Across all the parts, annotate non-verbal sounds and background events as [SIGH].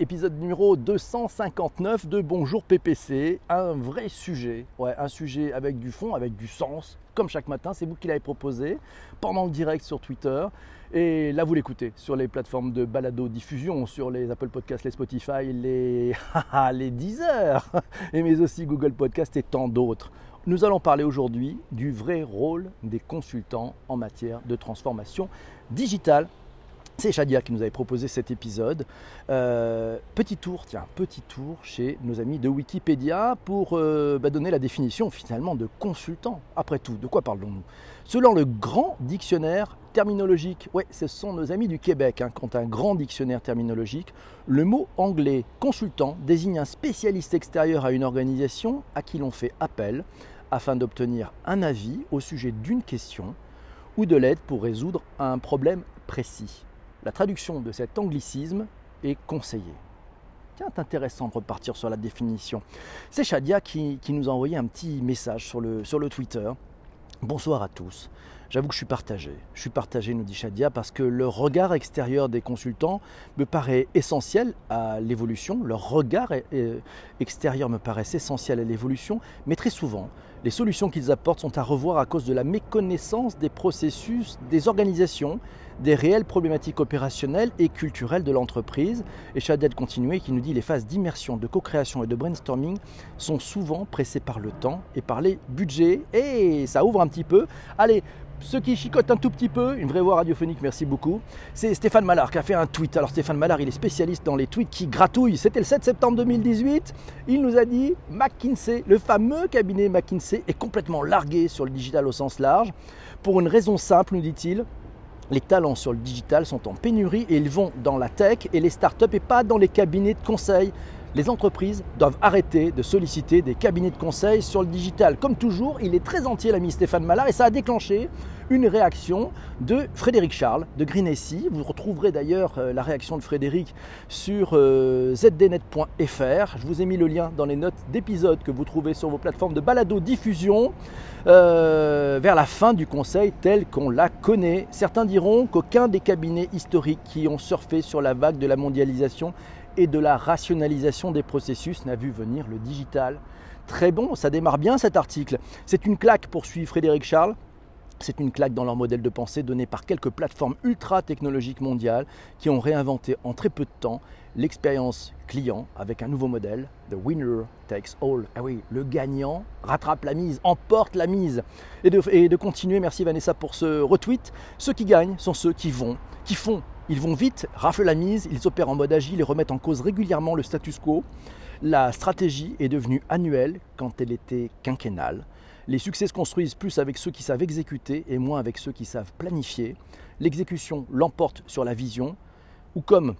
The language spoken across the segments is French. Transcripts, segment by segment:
épisode numéro 259 de Bonjour PPC. Un vrai sujet, ouais, un sujet avec du fond, avec du sens, comme chaque matin. C'est vous qui l'avez proposé pendant le direct sur Twitter. Et là, vous l'écoutez sur les plateformes de balado diffusion, sur les Apple Podcasts, les Spotify, les, [LAUGHS] les Deezer, [LAUGHS] et mais aussi Google Podcasts et tant d'autres. Nous allons parler aujourd'hui du vrai rôle des consultants en matière de transformation digitale. C'est Shadia qui nous avait proposé cet épisode. Euh, petit tour, tiens, petit tour chez nos amis de Wikipédia pour euh, bah, donner la définition finalement de consultant. Après tout, de quoi parlons-nous? Selon le grand dictionnaire terminologique, ouais, ce sont nos amis du Québec hein, qui ont un grand dictionnaire terminologique, le mot anglais consultant désigne un spécialiste extérieur à une organisation à qui l'on fait appel afin d'obtenir un avis au sujet d'une question ou de l'aide pour résoudre un problème précis. La traduction de cet anglicisme est conseiller. Tiens, c'est intéressant de repartir sur la définition. C'est Shadia qui, nous a envoyé un petit message sur le Twitter. Bonsoir à tous. J'avoue que je suis partagé. Je suis partagé, nous dit Shadia, parce que le regard extérieur des consultants me paraît essentiel à l'évolution. Leur regard extérieur me paraît essentiel à l'évolution, mais très souvent, les solutions qu'ils apportent sont à revoir à cause de la méconnaissance des processus, des organisations, des réelles problématiques opérationnelles et culturelles de l'entreprise. Et Shadia de continuer qui nous dit les phases d'immersion, de co-création et de brainstorming sont souvent pressées par le temps et par les budgets. Et ça ouvre un petit peu. Allez, ceux qui chicotent un tout petit peu, une vraie voix radiophonique, merci beaucoup. C'est Stéphane Mallard qui a fait un tweet. Alors Stéphane Mallard, il est spécialiste dans les tweets qui gratouillent. C'était le 7 septembre 2018. Il nous a dit McKinsey, le fameux cabinet McKinsey, est complètement largué sur le digital au sens large. Pour une raison simple, nous dit-il, les talents sur le digital sont en pénurie et ils vont dans la tech et les startups et pas dans les cabinets de conseil les entreprises doivent arrêter de solliciter des cabinets de conseil sur le digital. Comme toujours, il est très entier l'ami Stéphane Mallard et ça a déclenché une réaction de Frédéric Charles de Greenessy. Vous retrouverez d'ailleurs euh, la réaction de Frédéric sur euh, zdnet.fr. Je vous ai mis le lien dans les notes d'épisode que vous trouvez sur vos plateformes de balado diffusion euh, vers la fin du conseil tel qu'on la connaît. Certains diront qu'aucun des cabinets historiques qui ont surfé sur la vague de la mondialisation et de la rationalisation des processus n'a vu venir le digital. Très bon, ça démarre bien cet article. C'est une claque, poursuit Frédéric Charles. C'est une claque dans leur modèle de pensée donné par quelques plateformes ultra technologiques mondiales qui ont réinventé en très peu de temps l'expérience client avec un nouveau modèle, The Winner Takes All. Ah oui, le gagnant rattrape la mise, emporte la mise. Et de, et de continuer, merci Vanessa pour ce retweet, ceux qui gagnent sont ceux qui vont, qui font ils vont vite, raflent la mise, ils opèrent en mode agile et remettent en cause régulièrement le status quo. La stratégie est devenue annuelle quand elle était quinquennale. Les succès se construisent plus avec ceux qui savent exécuter et moins avec ceux qui savent planifier. L'exécution l'emporte sur la vision, ou comme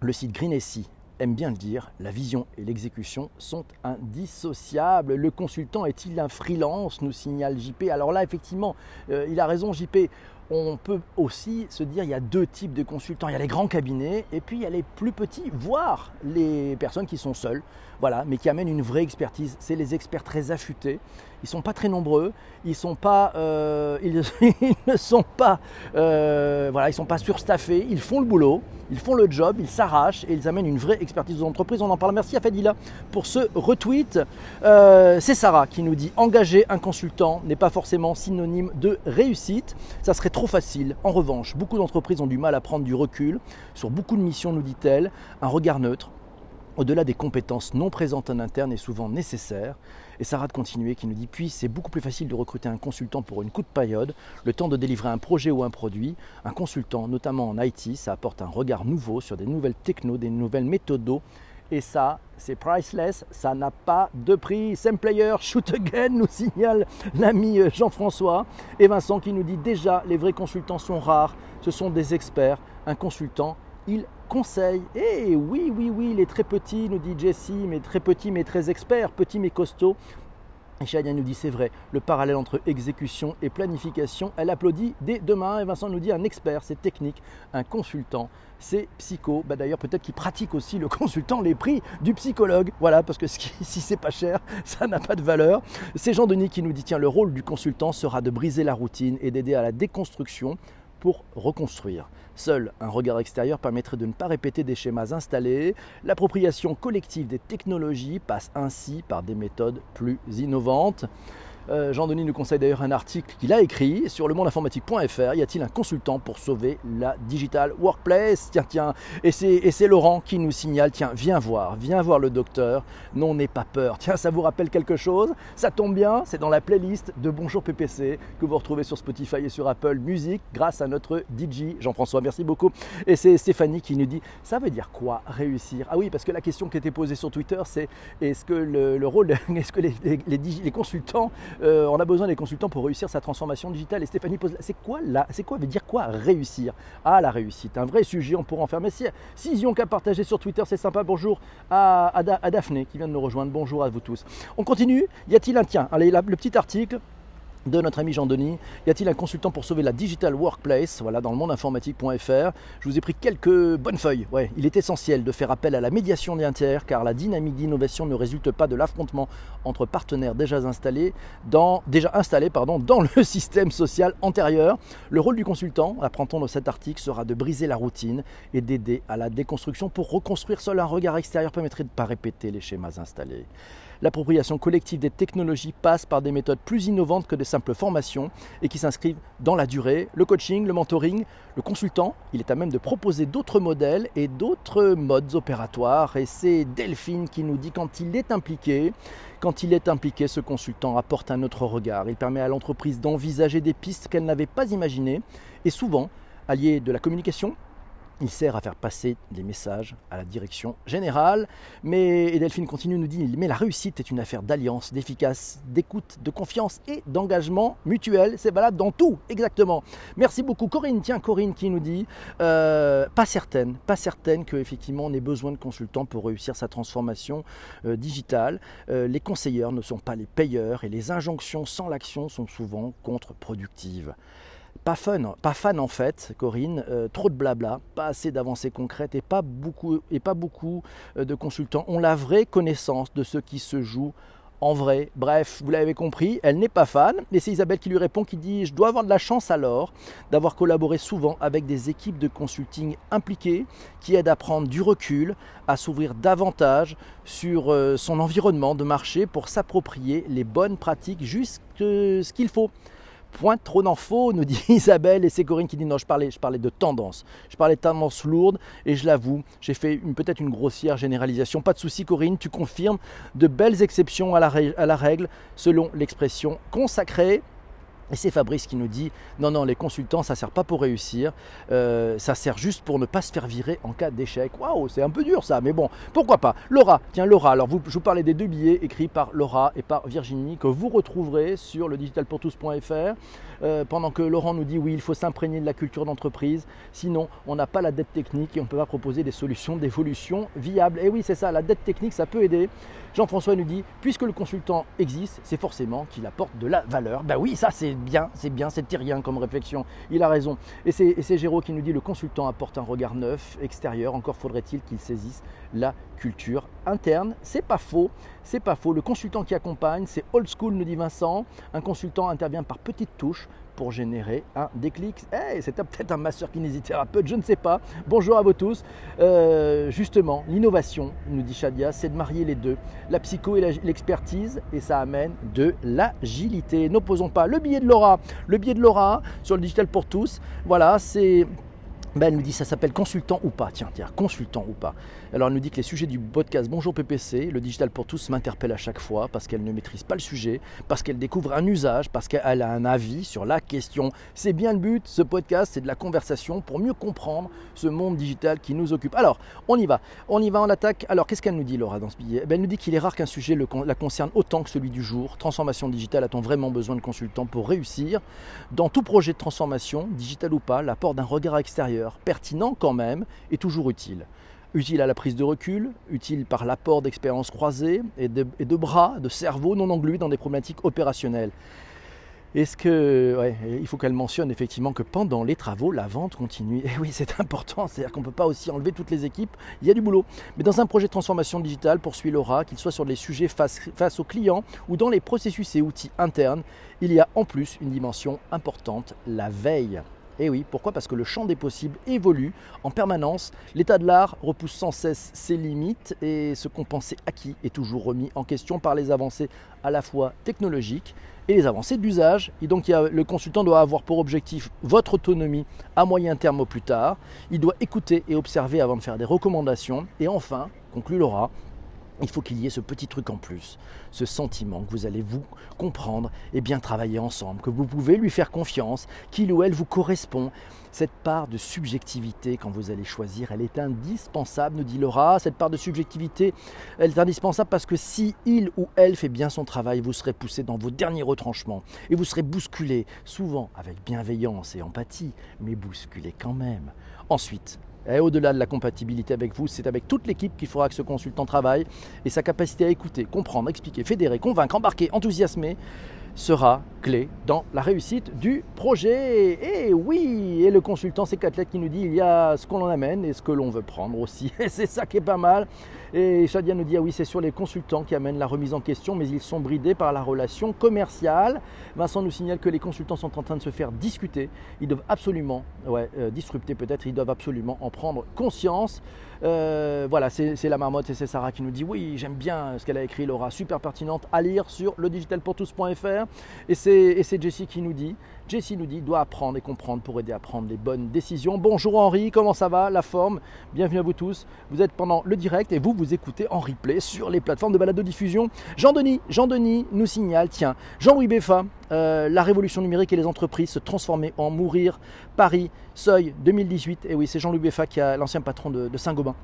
le site Greenessy aime bien le dire, la vision et l'exécution sont indissociables. Le consultant est-il un freelance nous signale JP. Alors là, effectivement, euh, il a raison JP on peut aussi se dire il y a deux types de consultants. Il y a les grands cabinets et puis il y a les plus petits, voire les personnes qui sont seules, voilà, mais qui amènent une vraie expertise. C'est les experts très affûtés. Ils sont pas très nombreux. Ils sont pas, euh, [LAUGHS] ne sont pas, euh, voilà, ils sont pas surstaffés. Ils font le boulot, ils font le job, ils s'arrachent et ils amènent une vraie expertise aux entreprises. On en parle. Merci à Fadila pour ce retweet. Euh, c'est Sarah qui nous dit engager un consultant n'est pas forcément synonyme de réussite. Trop facile. En revanche, beaucoup d'entreprises ont du mal à prendre du recul sur beaucoup de missions, nous dit-elle. Un regard neutre, au-delà des compétences non présentes en interne est souvent nécessaire. Et Sarah de continuer qui nous dit puis c'est beaucoup plus facile de recruter un consultant pour une courte période, le temps de délivrer un projet ou un produit. Un consultant, notamment en IT, ça apporte un regard nouveau sur des nouvelles technos, des nouvelles méthodos. Et ça, c'est priceless, ça n'a pas de prix. Same player, shoot again, nous signale l'ami Jean-François. Et Vincent qui nous dit déjà, les vrais consultants sont rares, ce sont des experts. Un consultant, il conseille. Et oui, oui, oui, il est très petit, nous dit Jessie, mais très petit, mais très expert, petit, mais costaud. Et nous dit c'est vrai, le parallèle entre exécution et planification, elle applaudit dès demain. Et Vincent nous dit un expert, c'est technique, un consultant, c'est psycho. Bah D'ailleurs, peut-être qu'il pratique aussi le [LAUGHS] consultant les prix du psychologue. Voilà, parce que [LAUGHS] si c'est pas cher, [LAUGHS] ça n'a pas de valeur. C'est Jean-Denis qui nous dit tiens, le rôle du consultant sera de briser la routine et d'aider à la déconstruction pour reconstruire. Seul un regard extérieur permettrait de ne pas répéter des schémas installés. L'appropriation collective des technologies passe ainsi par des méthodes plus innovantes. Euh, Jean-Denis nous conseille d'ailleurs un article qu'il a écrit sur le mondeinformatique.fr. Y a-t-il un consultant pour sauver la digital workplace? Tiens, tiens. Et c'est Laurent qui nous signale tiens, viens voir, viens voir le docteur. Non, n'aie pas peur. Tiens, ça vous rappelle quelque chose? Ça tombe bien, c'est dans la playlist de Bonjour PPC que vous retrouvez sur Spotify et sur Apple Music grâce à notre DJ Jean-François. Merci beaucoup. Et c'est Stéphanie qui nous dit ça veut dire quoi réussir? Ah oui, parce que la question qui était posée sur Twitter, c'est est-ce que le, rôle, [LAUGHS] est-ce que les consultants euh, on a besoin des consultants pour réussir sa transformation digitale. Et Stéphanie pose, c'est quoi là C'est quoi veut dire quoi réussir? Ah, la réussite, un vrai sujet, on pourra en faire. Mais si, si ils ont qu'à partager sur Twitter, c'est sympa. Bonjour à, à, Daphné qui vient de nous rejoindre. Bonjour à vous tous. On continue. Y a-t-il un tien? Allez, le petit article de notre ami Jean-Denis. Y a-t-il un consultant pour sauver la digital workplace? Voilà, dans le monde informatique.fr. Je vous ai pris quelques bonnes feuilles. Ouais, il est essentiel de faire appel à la médiation des tiers car la dynamique d'innovation ne résulte pas de l'affrontement entre partenaires déjà installés dans, dans le [LAUGHS] système social antérieur. Le rôle du consultant, apprend-on dans cet article, sera de briser la routine et d'aider à la déconstruction pour reconstruire seul un regard extérieur permettrait de ne pas répéter les schémas installés. L'appropriation collective des technologies passe par des méthodes plus innovantes que de simples formations et qui s'inscrivent dans la durée. Le coaching, le mentoring, le consultant, il est à même de proposer d'autres modèles et d'autres modes opératoires. Et c'est Delphine qui nous dit quand il est impliqué, quand il est impliqué, ce consultant apporte un autre regard. Il permet à l'entreprise d'envisager des pistes qu'elle n'avait pas imaginées et souvent allié de la communication, il sert à faire passer des messages à la direction générale. Mais, et Delphine continue, nous dit, mais la réussite est une affaire d'alliance, d'efficace, d'écoute, de confiance et d'engagement mutuel. C'est valable dans tout, exactement. Merci beaucoup Corinne. Tiens, Corinne qui nous dit, euh, pas certaine, pas certaine qu'effectivement on ait besoin de consultants pour réussir sa transformation euh, digitale. Euh, les conseilleurs ne sont pas les payeurs et les injonctions sans l'action sont souvent contre-productives pas fun, pas fan en fait, Corinne, euh, trop de blabla, pas assez d'avancées concrètes et pas beaucoup, et pas beaucoup euh, de consultants ont la vraie connaissance de ce qui se joue en vrai. Bref, vous l'avez compris, elle n'est pas fan. Et c'est Isabelle qui lui répond, qui dit, je dois avoir de la chance alors d'avoir collaboré souvent avec des équipes de consulting impliquées qui aident à prendre du recul, à s'ouvrir davantage sur euh, son environnement de marché pour s'approprier les bonnes pratiques, juste ce qu'il faut. Point trop d'infos, nous dit [LAUGHS] Isabelle, et c'est Corinne qui dit non, je parlais, je parlais de tendance. Je parlais de tendance lourde, et je l'avoue, j'ai fait peut-être une grossière généralisation. Pas de souci, Corinne, tu confirmes de belles exceptions à la, à la règle, selon l'expression consacrée. Et c'est Fabrice qui nous dit non, non, les consultants, ça ne sert pas pour réussir, euh, ça sert juste pour ne pas se faire virer en cas d'échec. Waouh, c'est un peu dur ça, mais bon, pourquoi pas. Laura, tiens, Laura, alors vous, je vous parlais des deux billets écrits par Laura et par Virginie que vous retrouverez sur le digitalpourtous.fr. Euh, pendant que Laurent nous dit oui, il faut s'imprégner de la culture d'entreprise, sinon on n'a pas la dette technique et on ne peut pas proposer des solutions d'évolution viables. Et oui, c'est ça, la dette technique, ça peut aider. Jean-François nous dit, puisque le consultant existe, c'est forcément qu'il apporte de la valeur. Ben oui, ça c'est bien, c'est bien, c'est rien comme réflexion. Il a raison. Et c'est Géraud qui nous dit, le consultant apporte un regard neuf, extérieur. Encore faudrait-il qu'il saisisse la culture interne. C'est pas faux, c'est pas faux. Le consultant qui accompagne, c'est old school, nous dit Vincent. Un consultant intervient par petites touches pour générer un déclic. Hey, C'était peut-être un masseur kinésithérapeute, je ne sais pas. Bonjour à vous tous. Euh, justement, l'innovation, nous dit Shadia, c'est de marier les deux, la psycho et l'expertise, et ça amène de l'agilité. N'opposons pas le billet de Laura, le billet de Laura sur le digital pour tous. Voilà, c'est ben, elle nous dit ça s'appelle consultant ou pas. Tiens, tiens, consultant ou pas. Alors elle nous dit que les sujets du podcast Bonjour PPC, le digital pour tous, m'interpellent à chaque fois parce qu'elle ne maîtrise pas le sujet, parce qu'elle découvre un usage, parce qu'elle a un avis sur la question. C'est bien le but, ce podcast, c'est de la conversation pour mieux comprendre ce monde digital qui nous occupe. Alors, on y va. On y va, on attaque. Alors, qu'est-ce qu'elle nous dit, Laura, dans ce billet? Ben, Elle nous dit qu'il est rare qu'un sujet la concerne autant que celui du jour. Transformation digitale, a-t-on vraiment besoin de consultants pour réussir? Dans tout projet de transformation, digital ou pas, l'apport d'un regard extérieur, pertinent quand même, est toujours utile utile à la prise de recul, utile par l'apport d'expériences croisées et de, bras, de cerveau non englués dans des problématiques opérationnelles. Est-ce que, il faut qu'elle mentionne effectivement que pendant les travaux, la vente continue. Et oui, c'est [LAUGHS] important, c'est-à-dire qu'on ne peut pas aussi enlever toutes les équipes, il y a du boulot. Mais dans un projet de transformation digitale, poursuit Laura, qu'il soit sur les sujets face, face aux clients ou dans les processus et outils internes, il y a en plus une dimension importante, la veille Et oui, pourquoi? Parce que le champ des possibles évolue en permanence. L'état de l'art repousse sans cesse ses limites et ce qu'on pensait acquis est toujours remis en question par les avancées à la fois technologiques et les avancées d'usage. Et donc le consultant doit avoir pour objectif votre autonomie à moyen terme au plus tard. Il doit écouter et observer avant de faire des recommandations. Et enfin, conclut Laura, il faut qu'il y ait ce petit truc en plus, ce sentiment que vous allez vous comprendre et bien travailler ensemble, que vous pouvez lui faire confiance, qu'il ou elle vous correspond. Cette part de subjectivité, quand vous allez choisir, elle est indispensable, nous dit Laura. Cette part de subjectivité, elle est indispensable parce que si il ou elle fait bien son travail, vous serez poussé dans vos derniers retranchements et vous serez bousculé, souvent avec bienveillance et empathie, mais bousculé quand même. Ensuite, et au-delà de la compatibilité avec vous, c'est avec toute l'équipe qu'il faudra que ce consultant travaille et sa capacité à écouter, comprendre, expliquer, fédérer, convaincre, embarquer, enthousiasmer sera clé dans la réussite du projet. Et oui, et le consultant, c'est Cathlète qui nous dit il y a ce qu'on en amène et ce que l'on veut prendre aussi. [LAUGHS] Et c'est ça qui est pas mal. Et Shadia nous dit ah oui, c'est sur les consultants qui amènent la remise en question, mais ils sont bridés par la relation commerciale. Vincent nous signale que les consultants sont en train de se faire discuter. Ils doivent absolument, ouais, euh, disrupter peut-être, ils doivent absolument en prendre conscience. Euh, voilà, c'est la marmotte et c'est Sarah qui nous dit oui, j'aime bien ce qu'elle a écrit, Laura, super pertinente à lire sur le digitalpourtous.fr. Et c'est Jessie qui nous dit Jessie nous dit doit apprendre et comprendre pour aider à prendre les bonnes décisions. Bonjour Henri, comment ça va La forme? Bienvenue à vous tous. Vous êtes pendant le direct et vous vous écoutez en replay sur les plateformes de balado diffusion. Jean-Denis, Jean-Denis nous signale tiens, Jean-Louis Beffa, euh, la révolution numérique et les entreprises se transformer en mourir. Paris, seuil 2018. Et oui, c'est Jean-Louis Beffa qui a l'ancien patron de Saint-Gobain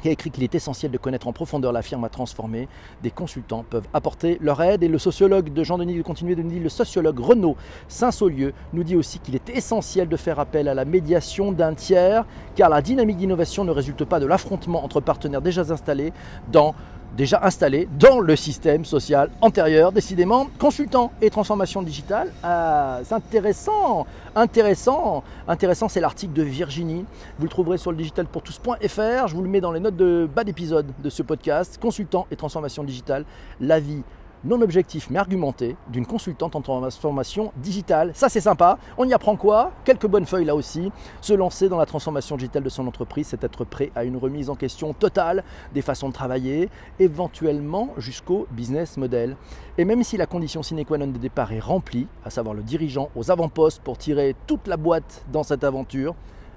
qui a écrit qu'il est essentiel de connaître en profondeur la firme à transformer. Des consultants peuvent apporter leur aide. Et le sociologue de Jean-Denis de continuer de nous le sociologue Renaud Saint-Saulieu nous dit aussi qu'il est essentiel de faire appel à la médiation d'un tiers, car la dynamique d'innovation ne résulte pas de l'affrontement entre partenaires déjà installés dans déjà installé dans le système social antérieur. Décidément, consultant et transformation digitale, euh, c'est intéressant, intéressant, intéressant, c'est l'article de Virginie. Vous le trouverez sur le digitalpourtous.fr. Je vous le mets dans les notes de bas d'épisode de ce podcast. Consultant et transformation digitale, la vie non objectif mais argumenté d'une consultante en transformation digitale. Ça c'est sympa. On y apprend quoi? Quelques bonnes feuilles là aussi. Se lancer dans la transformation digitale de son entreprise, c'est être prêt à une remise en question totale des façons de travailler, éventuellement jusqu'au business model. Et même si la condition sine qua non de départ est remplie, à savoir le dirigeant aux avant-postes pour tirer toute la boîte dans cette aventure,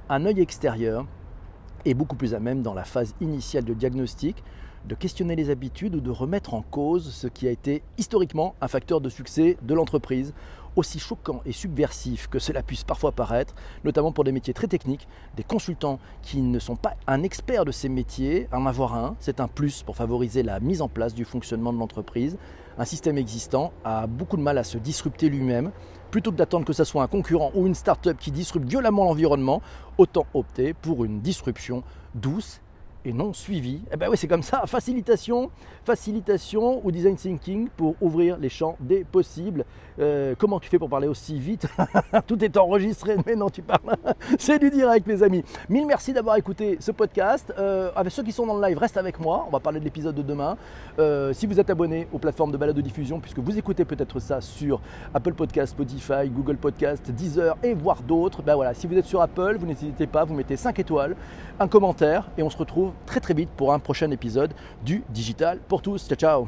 un œil extérieur est beaucoup plus à même dans la phase initiale de diagnostic de questionner les habitudes ou de remettre en cause ce qui a été historiquement un facteur de succès de l'entreprise, aussi choquant et subversif que cela puisse parfois paraître, notamment pour des métiers très techniques, des consultants qui ne sont pas un expert de ces métiers, en avoir un, c'est un plus pour favoriser la mise en place du fonctionnement de l'entreprise. Un système existant a beaucoup de mal à se disrupter lui-même. Plutôt que d'attendre que ce soit un concurrent ou une start-up qui disrupte violemment l'environnement, autant opter pour une disruption douce et non suivi. Eh ben oui, c'est comme ça. Facilitation, facilitation ou design thinking pour ouvrir les champs des possibles. Euh, comment tu fais pour parler aussi vite [LAUGHS] Tout est enregistré, mais non, tu parles. c'est du direct, mes amis. Mille merci d'avoir écouté ce podcast. Euh, avec ceux qui sont dans le live, reste avec moi. On va parler de l'épisode de demain. Euh, si vous êtes abonné aux plateformes de balade de diffusion, puisque vous écoutez peut-être ça sur Apple Podcast, Spotify, Google Podcast, Deezer et voire d'autres, ben voilà. Si vous êtes sur Apple, vous n'hésitez pas, vous mettez 5 étoiles, un commentaire et on se très très vite pour un prochain épisode du Digital pour tous. Ciao ciao